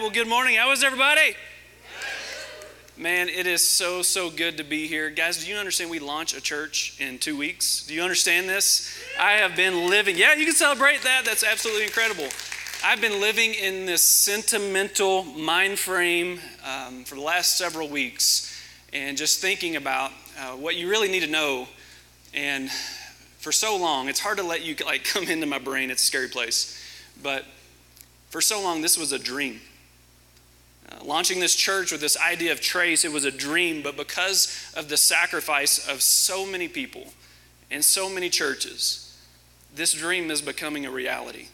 Well, good morning. How is everybody? Man, it is so, so good to be here. Guys, do you understand we launch a church in two weeks? Do you understand this? I have been living, yeah, you can celebrate that. That's absolutely incredible. I've been living in this sentimental mind frame um, for the last several weeks and just thinking about uh, what you really need to know. And for so long, it's hard to let you like come into my brain. It's a scary place. But for so long, this was a dream. Uh, launching this church with this idea of trace, it was a dream, but because of the sacrifice of so many people and so many churches, this dream is becoming a reality.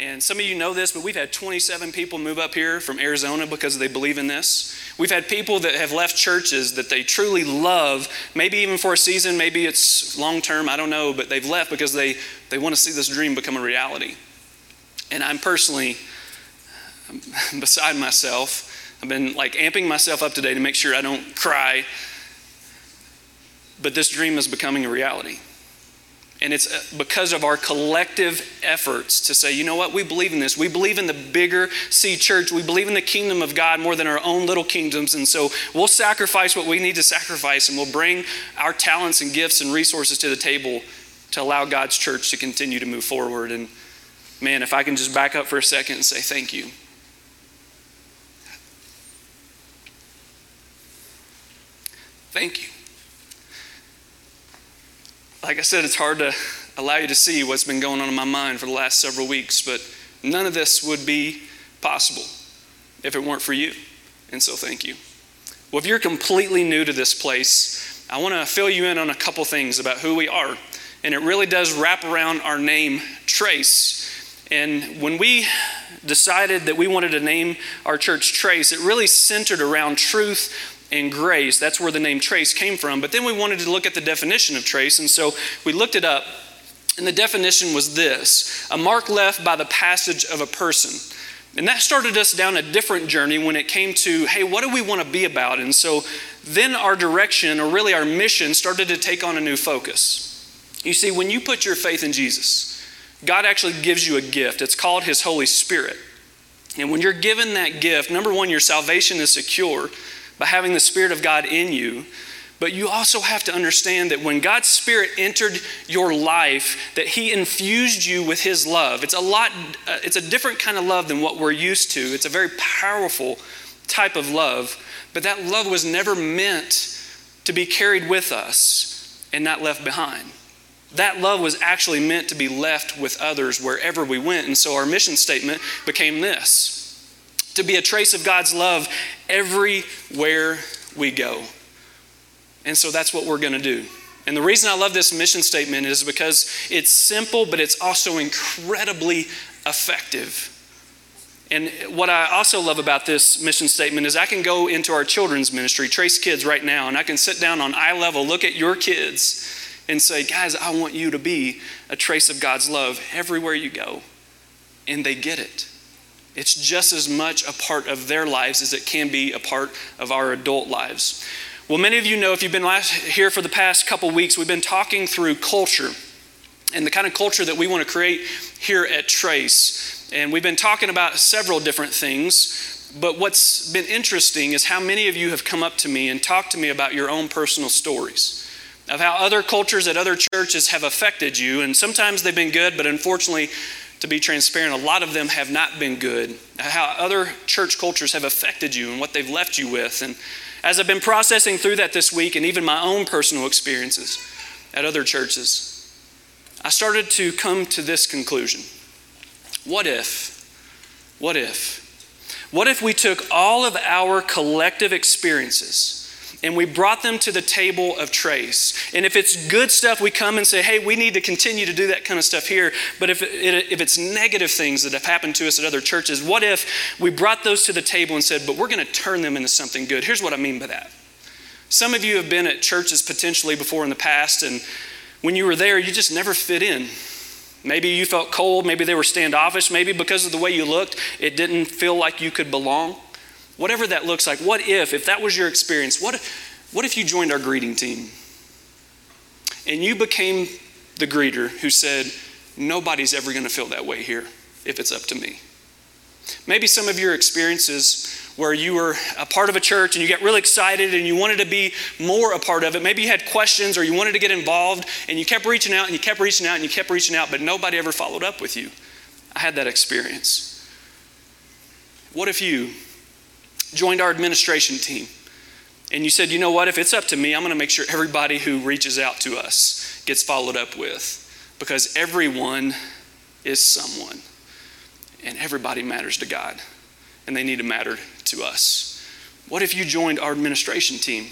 And some of you know this, but we've had 27 people move up here from Arizona because they believe in this. We've had people that have left churches that they truly love, maybe even for a season, maybe it's long term, I don't know, but they've left because they, they want to see this dream become a reality. And I'm personally beside myself. I've been like amping myself up today to make sure I don't cry. But this dream is becoming a reality. And it's uh, because of our collective efforts to say, you know what, we believe in this. We believe in the bigger C church. We believe in the kingdom of God more than our own little kingdoms. And so we'll sacrifice what we need to sacrifice and we'll bring our talents and gifts and resources to the table to allow God's church to continue to move forward. And man, if I can just back up for a second and say thank you. Thank you. Like I said, it's hard to allow you to see what's been going on in my mind for the last several weeks, but none of this would be possible if it weren't for you. And so thank you. Well, if you're completely new to this place, I want to fill you in on a couple things about who we are. And it really does wrap around our name, Trace. And when we decided that we wanted to name our church Trace, it really centered around truth and grace. That's where the name Trace came from. But then we wanted to look at the definition of trace. And so we looked it up. And the definition was this a mark left by the passage of a person. And that started us down a different journey when it came to, hey, what do we want to be about? And so then our direction, or really our mission, started to take on a new focus. You see, when you put your faith in Jesus, God actually gives you a gift. It's called His Holy Spirit. And when you're given that gift, number one, your salvation is secure by having the Spirit of God in you. But you also have to understand that when God's Spirit entered your life, that He infused you with His love. It's a lot, uh, it's a different kind of love than what we're used to. It's a very powerful type of love, but that love was never meant to be carried with us and not left behind. That love was actually meant to be left with others wherever we went. And so our mission statement became this to be a trace of God's love everywhere we go. And so that's what we're going to do. And the reason I love this mission statement is because it's simple, but it's also incredibly effective. And what I also love about this mission statement is I can go into our children's ministry, Trace Kids, right now, and I can sit down on eye level, look at your kids, and say, guys, I want you to be a trace of God's love everywhere you go. And they get it. It's just as much a part of their lives as it can be a part of our adult lives. Well, many of you know if you've been here for the past couple weeks, we've been talking through culture and the kind of culture that we want to create here at Trace. And we've been talking about several different things. But what's been interesting is how many of you have come up to me and talked to me about your own personal stories of how other cultures at other churches have affected you. And sometimes they've been good, but unfortunately, to be transparent, a lot of them have not been good. How other church cultures have affected you and what they've left you with. And as I've been processing through that this week and even my own personal experiences at other churches, I started to come to this conclusion. What if? What if? What if we took all of our collective experiences? And we brought them to the table of trace. And if it's good stuff, we come and say, hey, we need to continue to do that kind of stuff here. But if, it, if it's negative things that have happened to us at other churches, what if we brought those to the table and said, but we're going to turn them into something good? Here's what I mean by that. Some of you have been at churches potentially before in the past, and when you were there, you just never fit in. Maybe you felt cold, maybe they were standoffish, maybe because of the way you looked, it didn't feel like you could belong whatever that looks like, what if, if that was your experience, what, what if you joined our greeting team and you became the greeter who said, Nobody's ever going to feel that way here if it's up to me? Maybe some of your experiences where you were a part of a church and you get really excited and you wanted to be more a part of it. Maybe you had questions or you wanted to get involved and you kept reaching out and you kept reaching out and you kept reaching out, but nobody ever followed up with you. I had that experience. What if you joined our administration team and you said, you know what, if it's up to me, I'm going to make sure everybody who reaches out to us gets followed up with because everyone is someone and everybody matters to God and they need to matter to us. What if you joined our administration team?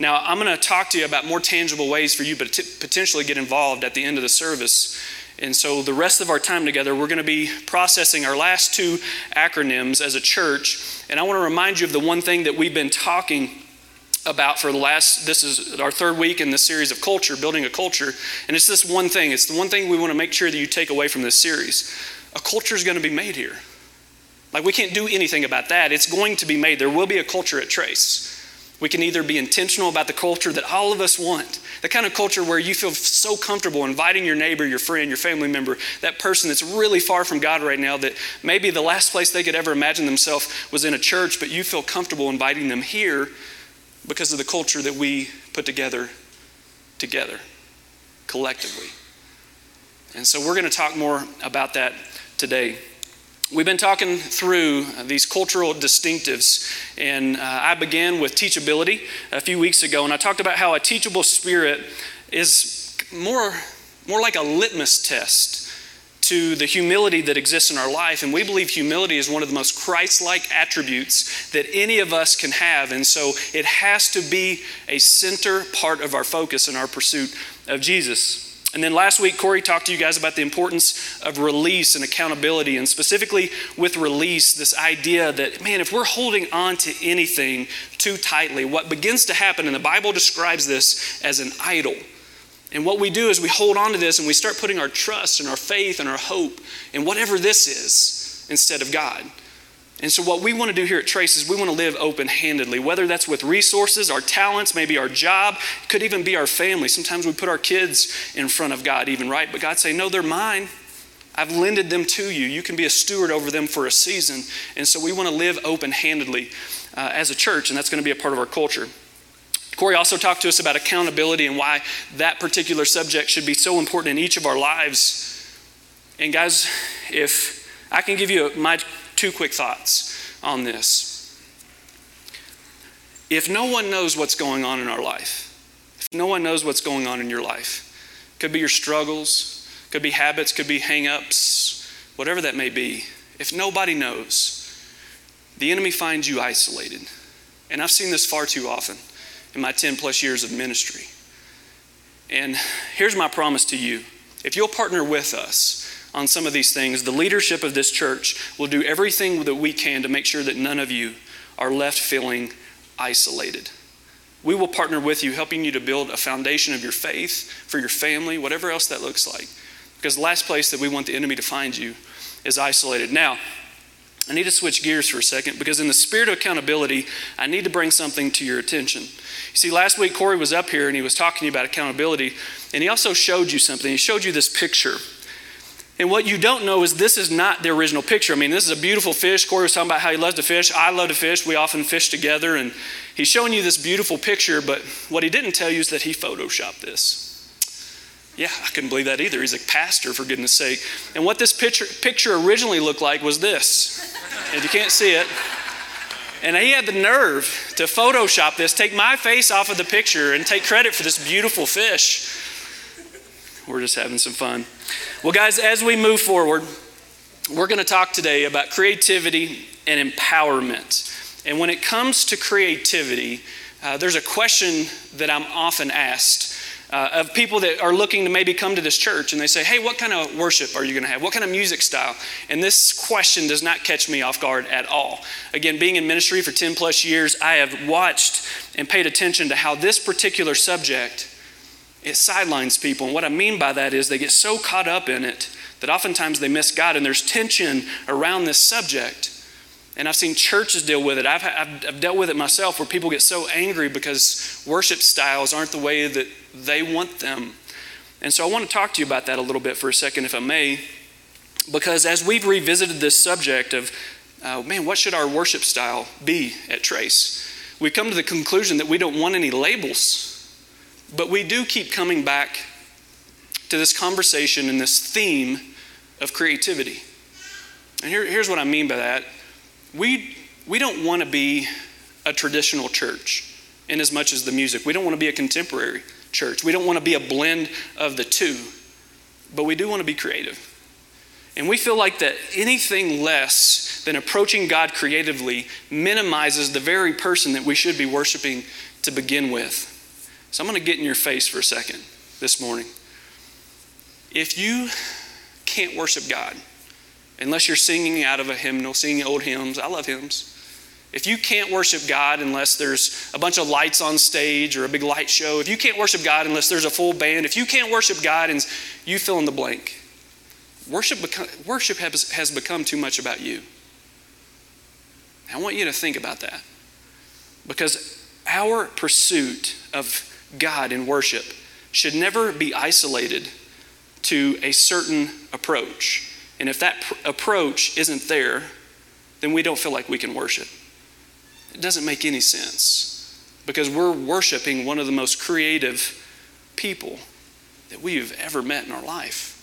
Now, I'm going to talk to you about more tangible ways for you to potentially get involved at the end of the service. And so, the rest of our time together, we're going to be processing our last two acronyms as a church. And I want to remind you of the one thing that we've been talking about for the last this is our third week in this series of culture building a culture and it's this one thing it's the one thing we want to make sure that you take away from this series a culture is going to be made here like, we can't do anything about that. It's going to be made. There will be a culture at Trace. We can either be intentional about the culture that all of us want, the kind of culture where you feel so comfortable inviting your neighbor, your friend, your family member, that person that's really far from God right now, that maybe the last place they could ever imagine themselves was in a church, but you feel comfortable inviting them here because of the culture that we put together together, collectively. And so we're going to talk more about that today. We've been talking through these cultural distinctives, and uh, I began with teachability a few weeks ago, and I talked about how a teachable spirit is more, more like a litmus test to the humility that exists in our life. And we believe humility is one of the most Christ like attributes that any of us can have. And so it has to be a center part of our focus and our pursuit of Jesus. And then last week, Corey talked to you guys about the importance of release and accountability, and specifically with release, this idea that, man, if we're holding on to anything too tightly, what begins to happen, and the Bible describes this as an idol. And what we do is we hold on to this and we start putting our trust and our faith and our hope in whatever this is instead of God. And so, what we want to do here at Trace is we want to live open handedly, whether that's with resources, our talents, maybe our job, could even be our family. Sometimes we put our kids in front of God, even, right? But God say, No, they're mine. I've lended them to you. You can be a steward over them for a season. And so, we want to live open handedly uh, as a church, and that's going to be a part of our culture. Corey also talked to us about accountability and why that particular subject should be so important in each of our lives. And, guys, if I can give you my two quick thoughts on this. If no one knows what's going on in our life, if no one knows what's going on in your life, could be your struggles, could be habits, could be hang-ups, whatever that may be. If nobody knows, the enemy finds you isolated. And I've seen this far too often in my 10 plus years of ministry. And here's my promise to you if you'll partner with us, on some of these things, the leadership of this church will do everything that we can to make sure that none of you are left feeling isolated. We will partner with you, helping you to build a foundation of your faith for your family, whatever else that looks like. Because the last place that we want the enemy to find you is isolated. Now, I need to switch gears for a second because, in the spirit of accountability, I need to bring something to your attention. You see, last week Corey was up here and he was talking to you about accountability, and he also showed you something. He showed you this picture and what you don't know is this is not the original picture. I mean, this is a beautiful fish. Corey was talking about how he loves to fish. I love to fish. We often fish together. And he's showing you this beautiful picture, but what he didn't tell you is that he photoshopped this. Yeah, I couldn't believe that either. He's a pastor, for goodness sake. And what this picture, picture originally looked like was this. If you can't see it, and he had the nerve to Photoshop this, take my face off of the picture, and take credit for this beautiful fish. We're just having some fun. Well, guys, as we move forward, we're going to talk today about creativity and empowerment. And when it comes to creativity, uh, there's a question that I'm often asked uh, of people that are looking to maybe come to this church and they say, Hey, what kind of worship are you going to have? What kind of music style? And this question does not catch me off guard at all. Again, being in ministry for 10 plus years, I have watched and paid attention to how this particular subject it sidelines people. And what I mean by that is they get so caught up in it that oftentimes they miss God. And there's tension around this subject. And I've seen churches deal with it. I've, I've, I've, dealt with it myself where people get so angry because worship styles aren't the way that they want them. And so I want to talk to you about that a little bit for a second, if I may. Because as we've revisited this subject of, uh, man, what should our worship style be at Trace? We come to the conclusion that we don't want any labels, but we do keep coming back to this conversation and this theme of creativity. And here, here's what I mean by that. We, we don't want to be a traditional church in as much as the music. We don't want to be a contemporary church. We don't want to be a blend of the two, but we do want to be creative. And we feel like that anything less than approaching God creatively minimizes the very person that we should be worshiping to begin with. So I'm going to get in your face for a second this morning. If you can't worship God unless you're singing out of a hymnal, singing old hymns, I love hymns. If you can't worship God unless there's a bunch of lights on stage or a big light show, if you can't worship God unless there's a full band, if you can't worship God and you fill in the blank, worship, worship has, has become too much about you. I want you to think about that because our pursuit of God in worship should never be isolated to a certain approach. And if that pr- approach isn't there, then we don't feel like we can worship. It doesn't make any sense because we're worshiping one of the most creative people that we've ever met in our life.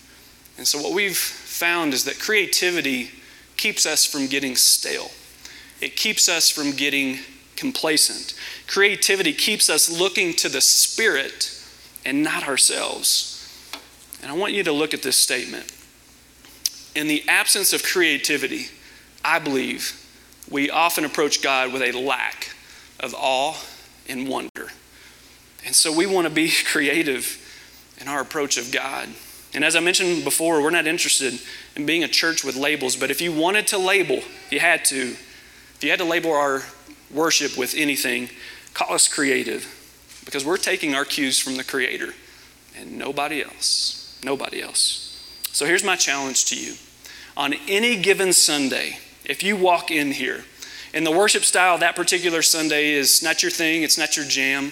And so, what we've found is that creativity keeps us from getting stale, it keeps us from getting complacent. Creativity keeps us looking to the Spirit and not ourselves. And I want you to look at this statement. In the absence of creativity, I believe we often approach God with a lack of awe and wonder. And so we want to be creative in our approach of God. And as I mentioned before, we're not interested in being a church with labels, but if you wanted to label, you had to. If you had to label our worship with anything, call us creative because we're taking our cues from the Creator and nobody else. Nobody else. So here's my challenge to you. On any given Sunday, if you walk in here and the worship style that particular Sunday is not your thing, it's not your jam,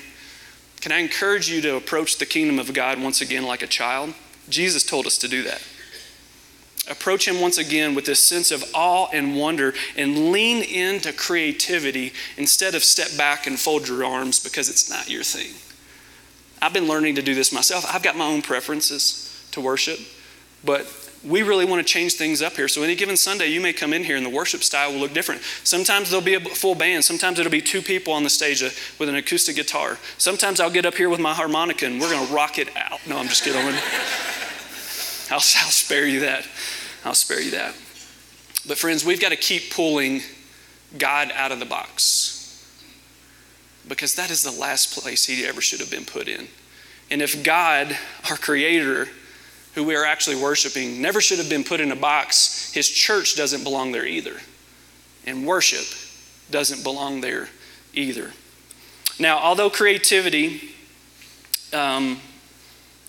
can I encourage you to approach the kingdom of God once again like a child? Jesus told us to do that. Approach Him once again with this sense of awe and wonder and lean into creativity instead of step back and fold your arms because it's not your thing. I've been learning to do this myself. I've got my own preferences to worship, but we really want to change things up here. So, any given Sunday, you may come in here and the worship style will look different. Sometimes there'll be a full band. Sometimes it'll be two people on the stage uh, with an acoustic guitar. Sometimes I'll get up here with my harmonica and we're going to rock it out. No, I'm just kidding. I'll, I'll spare you that. I'll spare you that. But, friends, we've got to keep pulling God out of the box because that is the last place he ever should have been put in. And if God, our Creator, who we are actually worshiping, never should have been put in a box, his church doesn't belong there either. And worship doesn't belong there either. Now, although creativity um,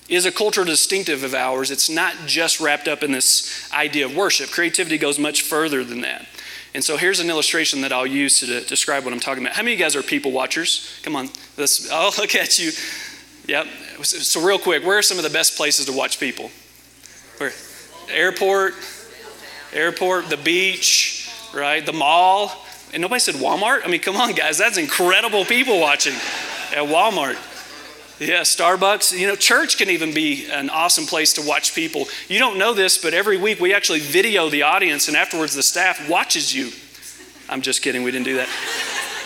is a cultural distinctive of ours. It's not just wrapped up in this idea of worship. Creativity goes much further than that. And so here's an illustration that I'll use to describe what I'm talking about. How many of you guys are people watchers? Come on, let's, I'll look at you. Yep. So, real quick, where are some of the best places to watch people? Where? Airport, airport, the beach, right? The mall. And nobody said Walmart? I mean, come on, guys, that's incredible people watching at Walmart. Yeah, Starbucks. You know, church can even be an awesome place to watch people. You don't know this, but every week we actually video the audience, and afterwards the staff watches you. I'm just kidding, we didn't do that.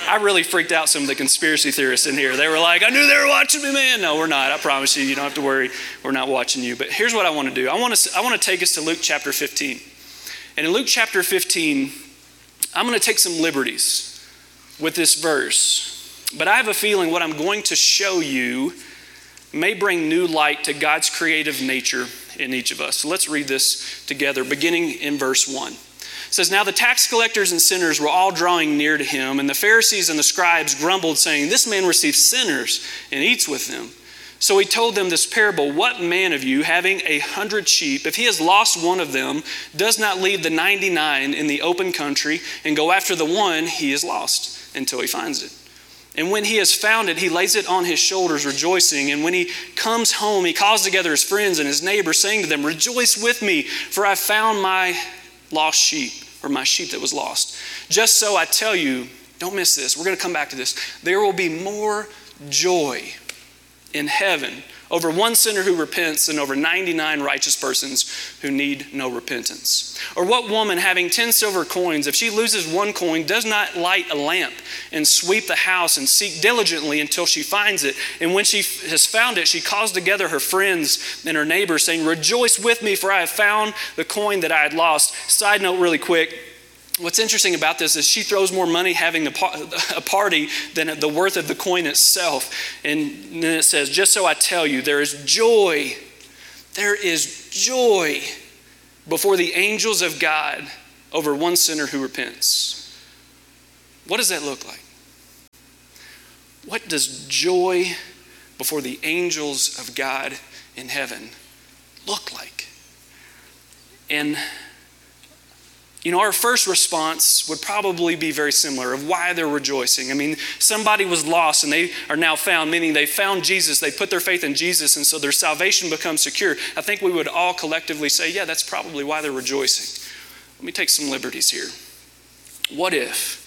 I really freaked out some of the conspiracy theorists in here. They were like, I knew they were watching me, man. No, we're not. I promise you, you don't have to worry. We're not watching you. But here's what I want to do I want to, I want to take us to Luke chapter 15. And in Luke chapter 15, I'm going to take some liberties with this verse but I have a feeling what I'm going to show you may bring new light to God's creative nature in each of us. So let's read this together, beginning in verse 1. It says, Now the tax collectors and sinners were all drawing near to him, and the Pharisees and the scribes grumbled, saying, This man receives sinners and eats with them. So he told them this parable What man of you, having a hundred sheep, if he has lost one of them, does not leave the 99 in the open country and go after the one he has lost until he finds it? And when he has found it, he lays it on his shoulders, rejoicing. And when he comes home, he calls together his friends and his neighbors, saying to them, Rejoice with me, for I found my lost sheep, or my sheep that was lost. Just so I tell you, don't miss this. We're going to come back to this. There will be more joy in heaven over one sinner who repents and over 99 righteous persons who need no repentance? Or what woman having 10 silver coins, if she loses one coin, does not light a lamp and sweep the house and seek diligently until she finds it? And when she has found it, she calls together her friends and her neighbors, saying, Rejoice with me, for I have found the coin that I had lost. Side note, really quick What's interesting about this is she throws more money having a, party than the worth of the coin itself. And then it says, Just so I tell you, there is joy, there is joy before the angels of God over one sinner who repents. What does that look like? What does joy before the angels of God in heaven look like? And you know, our first response would probably be very similar of why they're rejoicing. I mean, somebody was lost and they are now found, meaning they found Jesus, they put their faith in Jesus, and so their salvation becomes secure. I think we would all collectively say, yeah, that's probably why they're rejoicing. Let me take some liberties here. What if?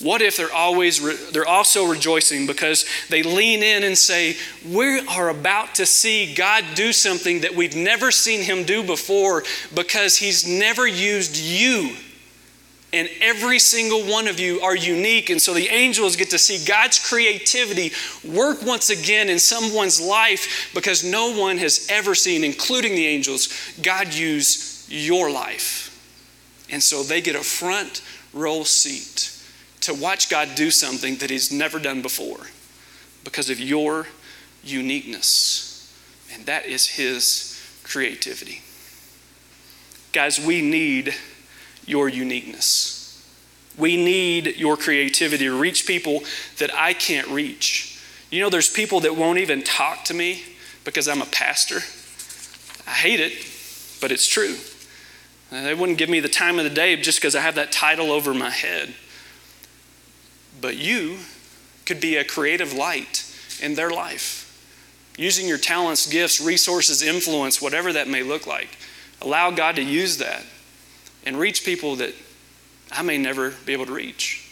What if they're always re- they're also rejoicing because they lean in and say, "We are about to see God do something that we've never seen him do before because he's never used you." And every single one of you are unique. And so the angels get to see God's creativity work once again in someone's life because no one has ever seen, including the angels, God use your life. And so they get a front row seat to watch God do something that He's never done before because of your uniqueness. And that is His creativity. Guys, we need your uniqueness. We need your creativity to reach people that I can't reach. You know, there's people that won't even talk to me because I'm a pastor. I hate it, but it's true. They wouldn't give me the time of the day just because I have that title over my head. But you could be a creative light in their life. Using your talents, gifts, resources, influence, whatever that may look like. Allow God to use that and reach people that I may never be able to reach.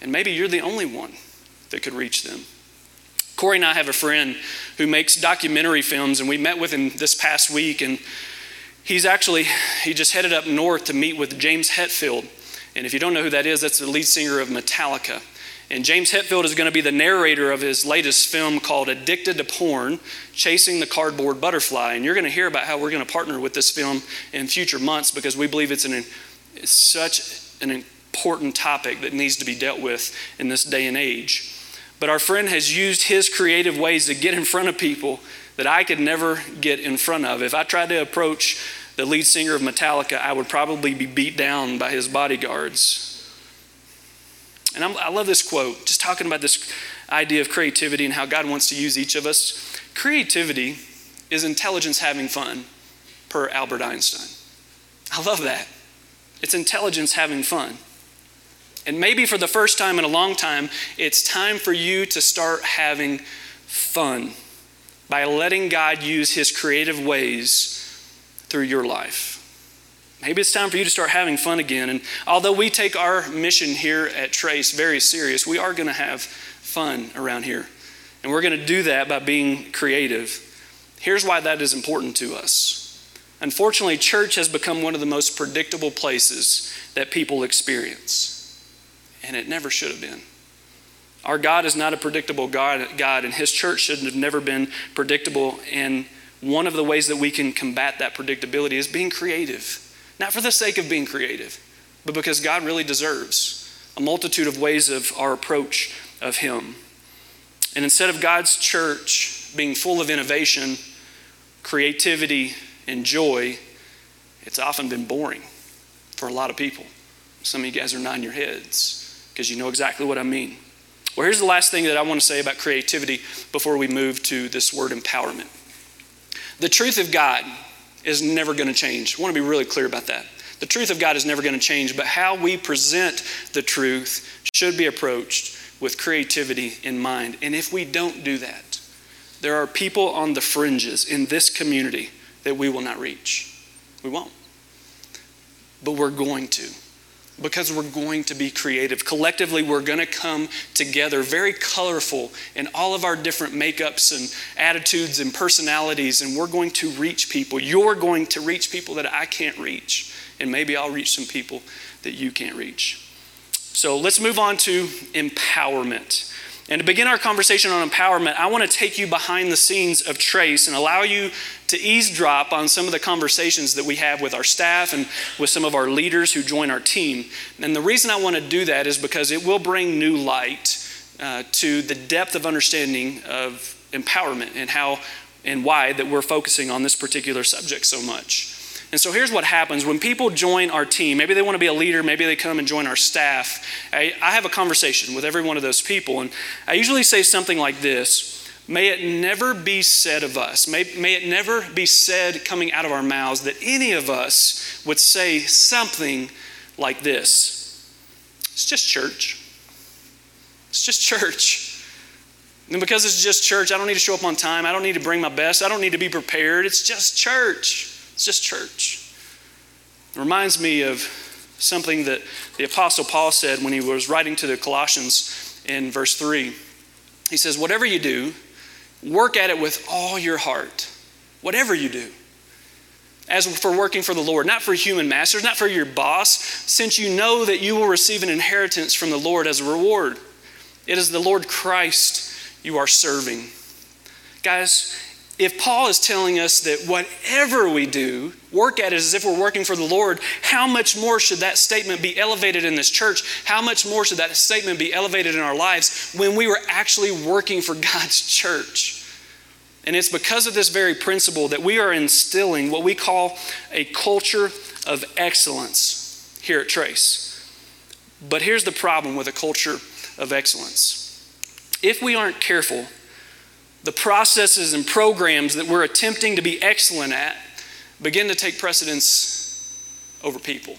And maybe you're the only one that could reach them. Corey and I have a friend who makes documentary films, and we met with him this past week. And he's actually, he just headed up north to meet with James Hetfield. And if you don't know who that is, that's the lead singer of Metallica. And James Hetfield is going to be the narrator of his latest film called Addicted to Porn Chasing the Cardboard Butterfly. And you're going to hear about how we're going to partner with this film in future months because we believe it's, an, it's such an important topic that needs to be dealt with in this day and age. But our friend has used his creative ways to get in front of people that I could never get in front of. If I tried to approach the lead singer of Metallica, I would probably be beat down by his bodyguards and I'm, i love this quote, just talking about this idea of creativity and how God wants to use each of us. Creativity is intelligence having fun, per Albert Einstein. I love that. It's intelligence having fun. And maybe for the first time in a long time, it's time for you to start having fun by letting God use His creative ways through your life. Maybe it's time for you to start having fun again. And although we take our mission here at Trace very serious, we are going to have fun around here. And we're going to do that by being creative. Here's why that is important to us. Unfortunately, church has become one of the most predictable places that people experience. And it never should have been. Our God is not a predictable God, God, and His church shouldn't have never been predictable. And one of the ways that we can combat that predictability is being creative not for the sake of being creative, but because God really deserves a multitude of ways of our approach of Him. And instead of God's church being full of innovation, creativity, and joy, it's often been boring for a lot of people. Some of you guys are nodding your heads because you know exactly what I mean. Well, here's the last thing that I want to say about creativity before we move to this word empowerment. The truth of God is never going to change. I want to be really clear about that. The truth of God is never going to change, but how we present the truth should be approached with creativity in mind. And if we don't do that, there are people on the fringes in this community that we will not reach. We won't. But we're going to because we're going to be creative. Collectively, we're going to come together very colorful in all of our different makeups and attitudes and personalities, and we're going to reach people. You're going to reach people that I can't reach, and maybe I'll reach some people that you can't reach. So let's move on to empowerment. And to begin our conversation on empowerment, I want to take you behind the scenes of Trace and allow you to eavesdrop on some of the conversations that we have with our staff and with some of our leaders who join our team. And the reason I want to do that is because it will bring new light uh, to the depth of understanding of empowerment and how and why that we're focusing on this particular subject so much. And so here's what happens when people join our team. Maybe they want to be a leader, maybe they come and join our staff. I, I have a conversation with every one of those people, and I usually say something like this May it never be said of us, may, may it never be said coming out of our mouths that any of us would say something like this It's just church. It's just church. And because it's just church, I don't need to show up on time. I don't need to bring my best. I don't need to be prepared. It's just church. It's just church. It reminds me of something that the Apostle Paul said when he was writing to the Colossians in verse 3. He says, Whatever you do, work at it with all your heart. Whatever you do. As for working for the Lord, not for human masters, not for your boss, since you know that you will receive an inheritance from the Lord as a reward. It is the Lord Christ you are serving. Guys, if Paul is telling us that whatever we do, work at it as if we're working for the Lord, how much more should that statement be elevated in this church? How much more should that statement be elevated in our lives when we were actually working for God's church? And it's because of this very principle that we are instilling what we call a culture of excellence here at Trace. But here's the problem with a culture of excellence. If we aren't careful, the processes and programs that we're attempting to be excellent at begin to take precedence over people.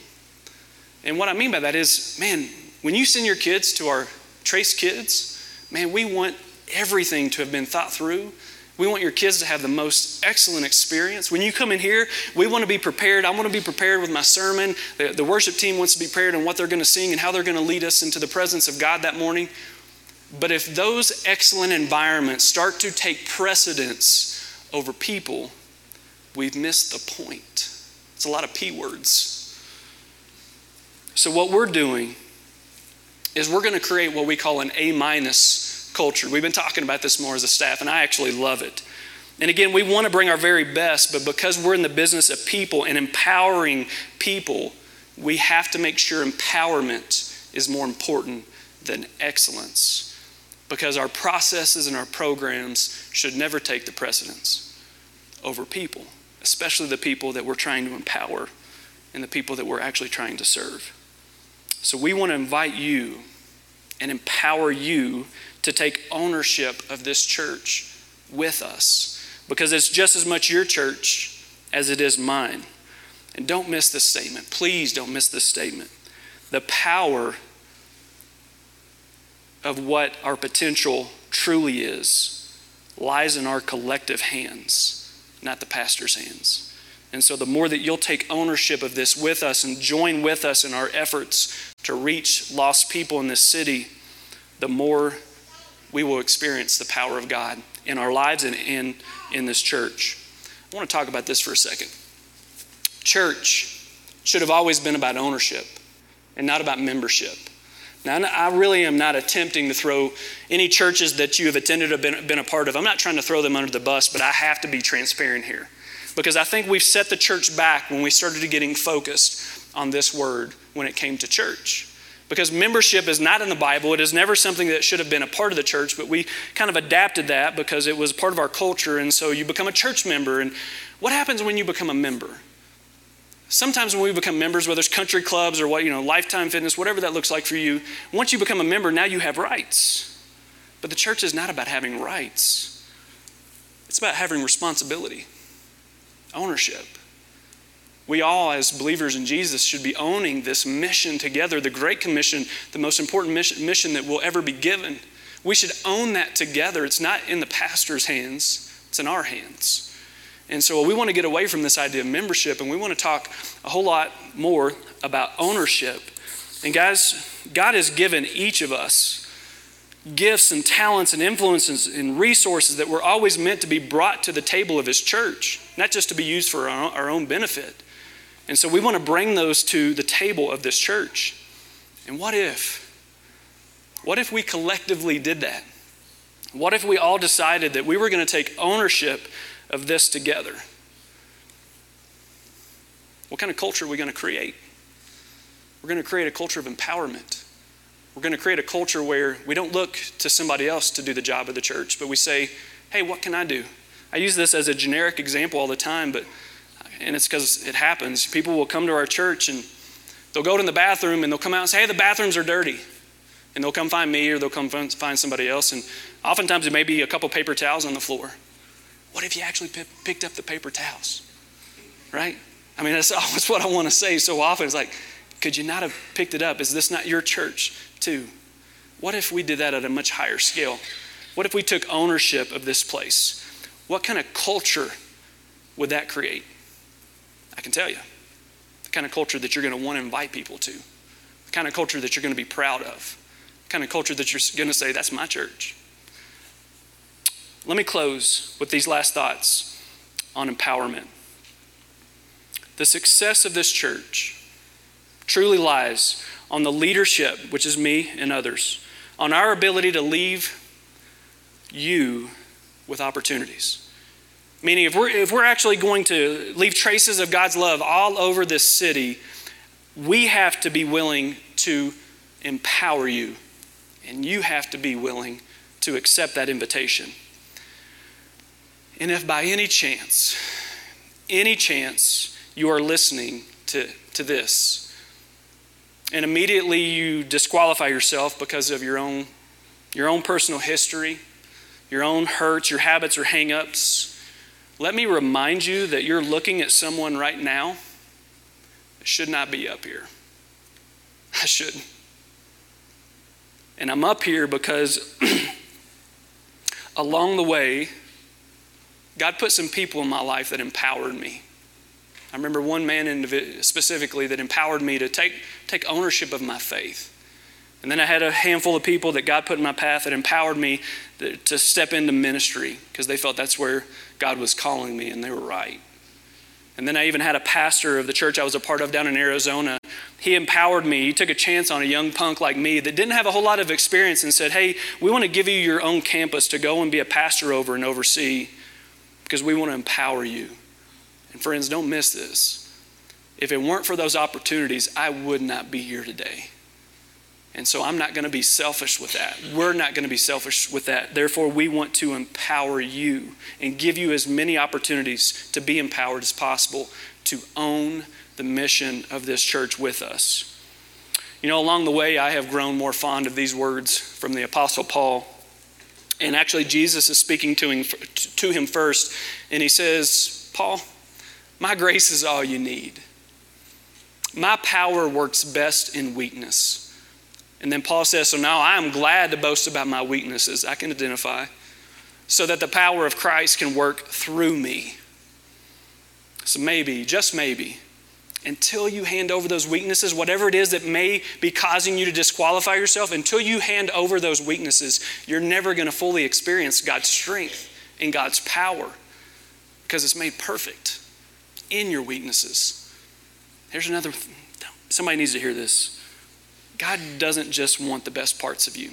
And what I mean by that is, man, when you send your kids to our Trace Kids, man, we want everything to have been thought through. We want your kids to have the most excellent experience. When you come in here, we want to be prepared. I want to be prepared with my sermon. The, the worship team wants to be prepared on what they're going to sing and how they're going to lead us into the presence of God that morning. But if those excellent environments start to take precedence over people, we've missed the point. It's a lot of P words. So, what we're doing is we're going to create what we call an A minus culture. We've been talking about this more as a staff, and I actually love it. And again, we want to bring our very best, but because we're in the business of people and empowering people, we have to make sure empowerment is more important than excellence because our processes and our programs should never take the precedence over people, especially the people that we're trying to empower and the people that we're actually trying to serve. So we want to invite you and empower you to take ownership of this church with us because it's just as much your church as it is mine. And don't miss this statement. Please don't miss this statement. The power of what our potential truly is lies in our collective hands, not the pastor's hands. And so, the more that you'll take ownership of this with us and join with us in our efforts to reach lost people in this city, the more we will experience the power of God in our lives and in, in this church. I want to talk about this for a second. Church should have always been about ownership and not about membership. Now, I really am not attempting to throw any churches that you have attended or been, been a part of. I'm not trying to throw them under the bus, but I have to be transparent here. Because I think we've set the church back when we started getting focused on this word when it came to church. Because membership is not in the Bible. It is never something that should have been a part of the church, but we kind of adapted that because it was part of our culture. And so you become a church member. And what happens when you become a member? Sometimes when we become members, whether it's country clubs or what, you know, lifetime fitness, whatever that looks like for you, once you become a member, now you have rights. But the church is not about having rights. It's about having responsibility, ownership. We all, as believers in Jesus, should be owning this mission together, the Great Commission, the most important mission, mission that will ever be given. We should own that together. It's not in the pastor's hands, it's in our hands. And so we want to get away from this idea of membership and we want to talk a whole lot more about ownership. And guys, God has given each of us gifts and talents and influences and resources that were always meant to be brought to the table of His church, not just to be used for our own benefit. And so we want to bring those to the table of this church. And what if? What if we collectively did that? What if we all decided that we were going to take ownership of this together? What kind of culture are we going to create? We're going to create a culture of empowerment. We're going to create a culture where we don't look to somebody else to do the job of the church, but we say, hey, what can I do? I use this as a generic example all the time, but and it's because it happens. People will come to our church and they'll go to the bathroom and they'll come out and say, hey, the bathrooms are dirty. And they'll come find me or they'll come find somebody else. And oftentimes it may be a couple paper towels on the floor. What if you actually p- picked up the paper towels? Right? I mean, that's always what I want to say so often. It's like, could you not have picked it up? Is this not your church too? What if we did that at a much higher scale? What if we took ownership of this place? What kind of culture would that create? I can tell you. The kind of culture that you're going to want to invite people to, the kind of culture that you're going to be proud of, the kind of culture that you're going to say, that's my church. Let me close with these last thoughts on empowerment. The success of this church truly lies on the leadership, which is me and others, on our ability to leave you with opportunities. Meaning, if we're, if we're actually going to leave traces of God's love all over this city, we have to be willing to empower you. And you have to be willing to accept that invitation. And if by any chance, any chance you are listening to, to this, and immediately you disqualify yourself because of your own, your own personal history, your own hurts, your habits or hangups, let me remind you that you're looking at someone right now that should not be up here. I should. And I'm up here because along the way, God put some people in my life that empowered me. I remember one man specifically that empowered me to take, take ownership of my faith. And then I had a handful of people that God put in my path that empowered me to step into ministry because they felt that's where God was calling me, and they were right. And then I even had a pastor of the church I was a part of down in Arizona. He empowered me. He took a chance on a young punk like me that didn't have a whole lot of experience and said, Hey, we want to give you your own campus to go and be a pastor over and oversee because we want to empower you. And friends, don't miss this. If it weren't for those opportunities, I would not be here today. And so I'm not going to be selfish with that. We're not going to be selfish with that. Therefore, we want to empower you and give you as many opportunities to be empowered as possible to own the mission of this church with us. You know, along the way, I have grown more fond of these words from the Apostle Paul. And actually, Jesus is speaking to him, to him first, and he says, Paul, my grace is all you need. My power works best in weakness. And then Paul says, So now I am glad to boast about my weaknesses. I can identify. So that the power of Christ can work through me. So maybe, just maybe, until you hand over those weaknesses, whatever it is that may be causing you to disqualify yourself, until you hand over those weaknesses, you're never going to fully experience God's strength and God's power because it's made perfect in your weaknesses. Here's another, somebody needs to hear this. God doesn't just want the best parts of you,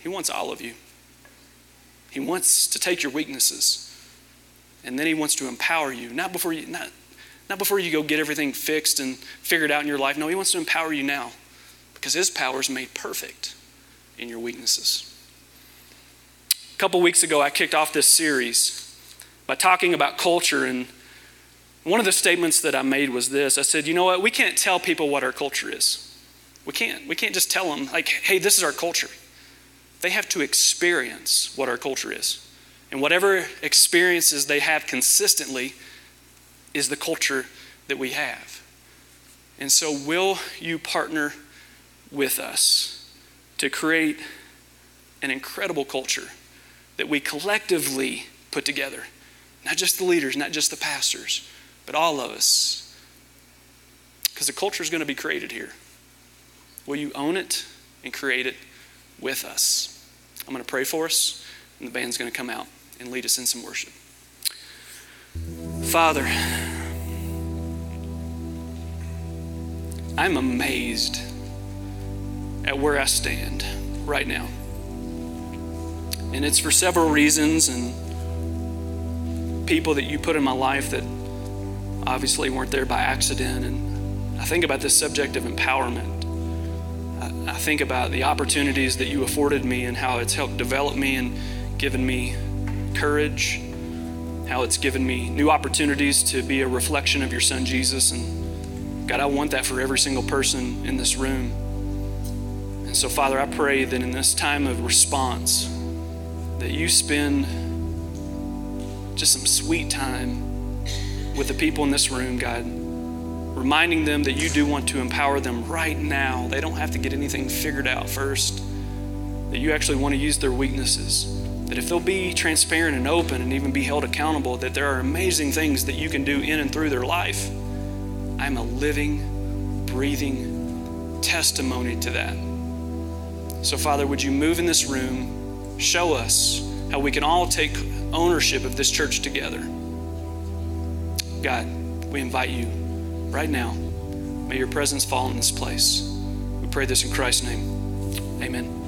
He wants all of you. He wants to take your weaknesses and then He wants to empower you. Not before you, not, not before you go get everything fixed and figured out in your life. No, He wants to empower you now because His power is made perfect in your weaknesses. A couple weeks ago, I kicked off this series by talking about culture and one of the statements that I made was this I said, you know what? We can't tell people what our culture is. We can't. We can't just tell them, like, hey, this is our culture. They have to experience what our culture is. And whatever experiences they have consistently, is the culture that we have. And so, will you partner with us to create an incredible culture that we collectively put together? Not just the leaders, not just the pastors, but all of us. Because the culture is going to be created here. Will you own it and create it with us? I'm going to pray for us, and the band's going to come out and lead us in some worship. Father, I'm amazed at where I stand right now. And it's for several reasons and people that you put in my life that obviously weren't there by accident. And I think about this subject of empowerment. I think about the opportunities that you afforded me and how it's helped develop me and given me courage, how it's given me new opportunities to be a reflection of your son Jesus. And God, I want that for every single person in this room. And so, Father, I pray that in this time of response, that you spend just some sweet time with the people in this room, God, reminding them that you do want to empower them right now. They don't have to get anything figured out first, that you actually want to use their weaknesses. That if they'll be transparent and open and even be held accountable, that there are amazing things that you can do in and through their life. I'm a living, breathing testimony to that. So, Father, would you move in this room? Show us how we can all take ownership of this church together. God, we invite you right now. May your presence fall in this place. We pray this in Christ's name. Amen.